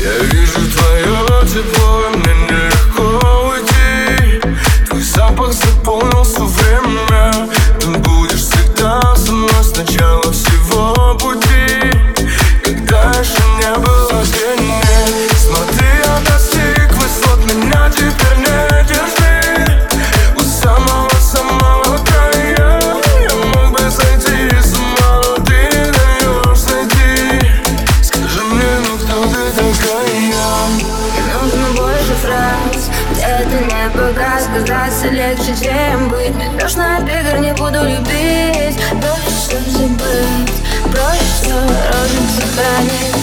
Я вижу твое тепло, мне нелегко уйти. Твой запах заполнил время. Ты будешь всегда со мной сначала все фраз Где-то не пока сказаться легче, чем быть. Берешь на бегар, не буду любить. Проще забыть Проще розы сохранить.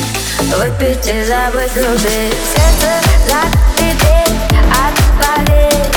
Выпить и забыть любить Сердце закрепить Отпалить Роза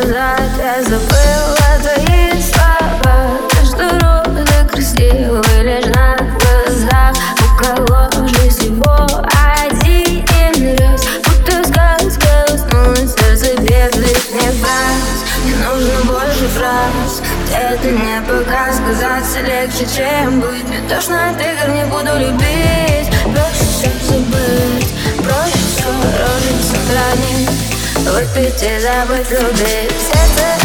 Глазах я забыла твои слова. Каждый роза красивый лишь на глазах. У кого жизни всего один раз Будто сказка уснула, сердце беглых не фраз Не нужно больше фраз. Где-то не пока сказаться легче, чем быть. Мне тошно от игр, не буду любить. Все забыть розы сохранить Выпить и забыть любить Сердце закрыть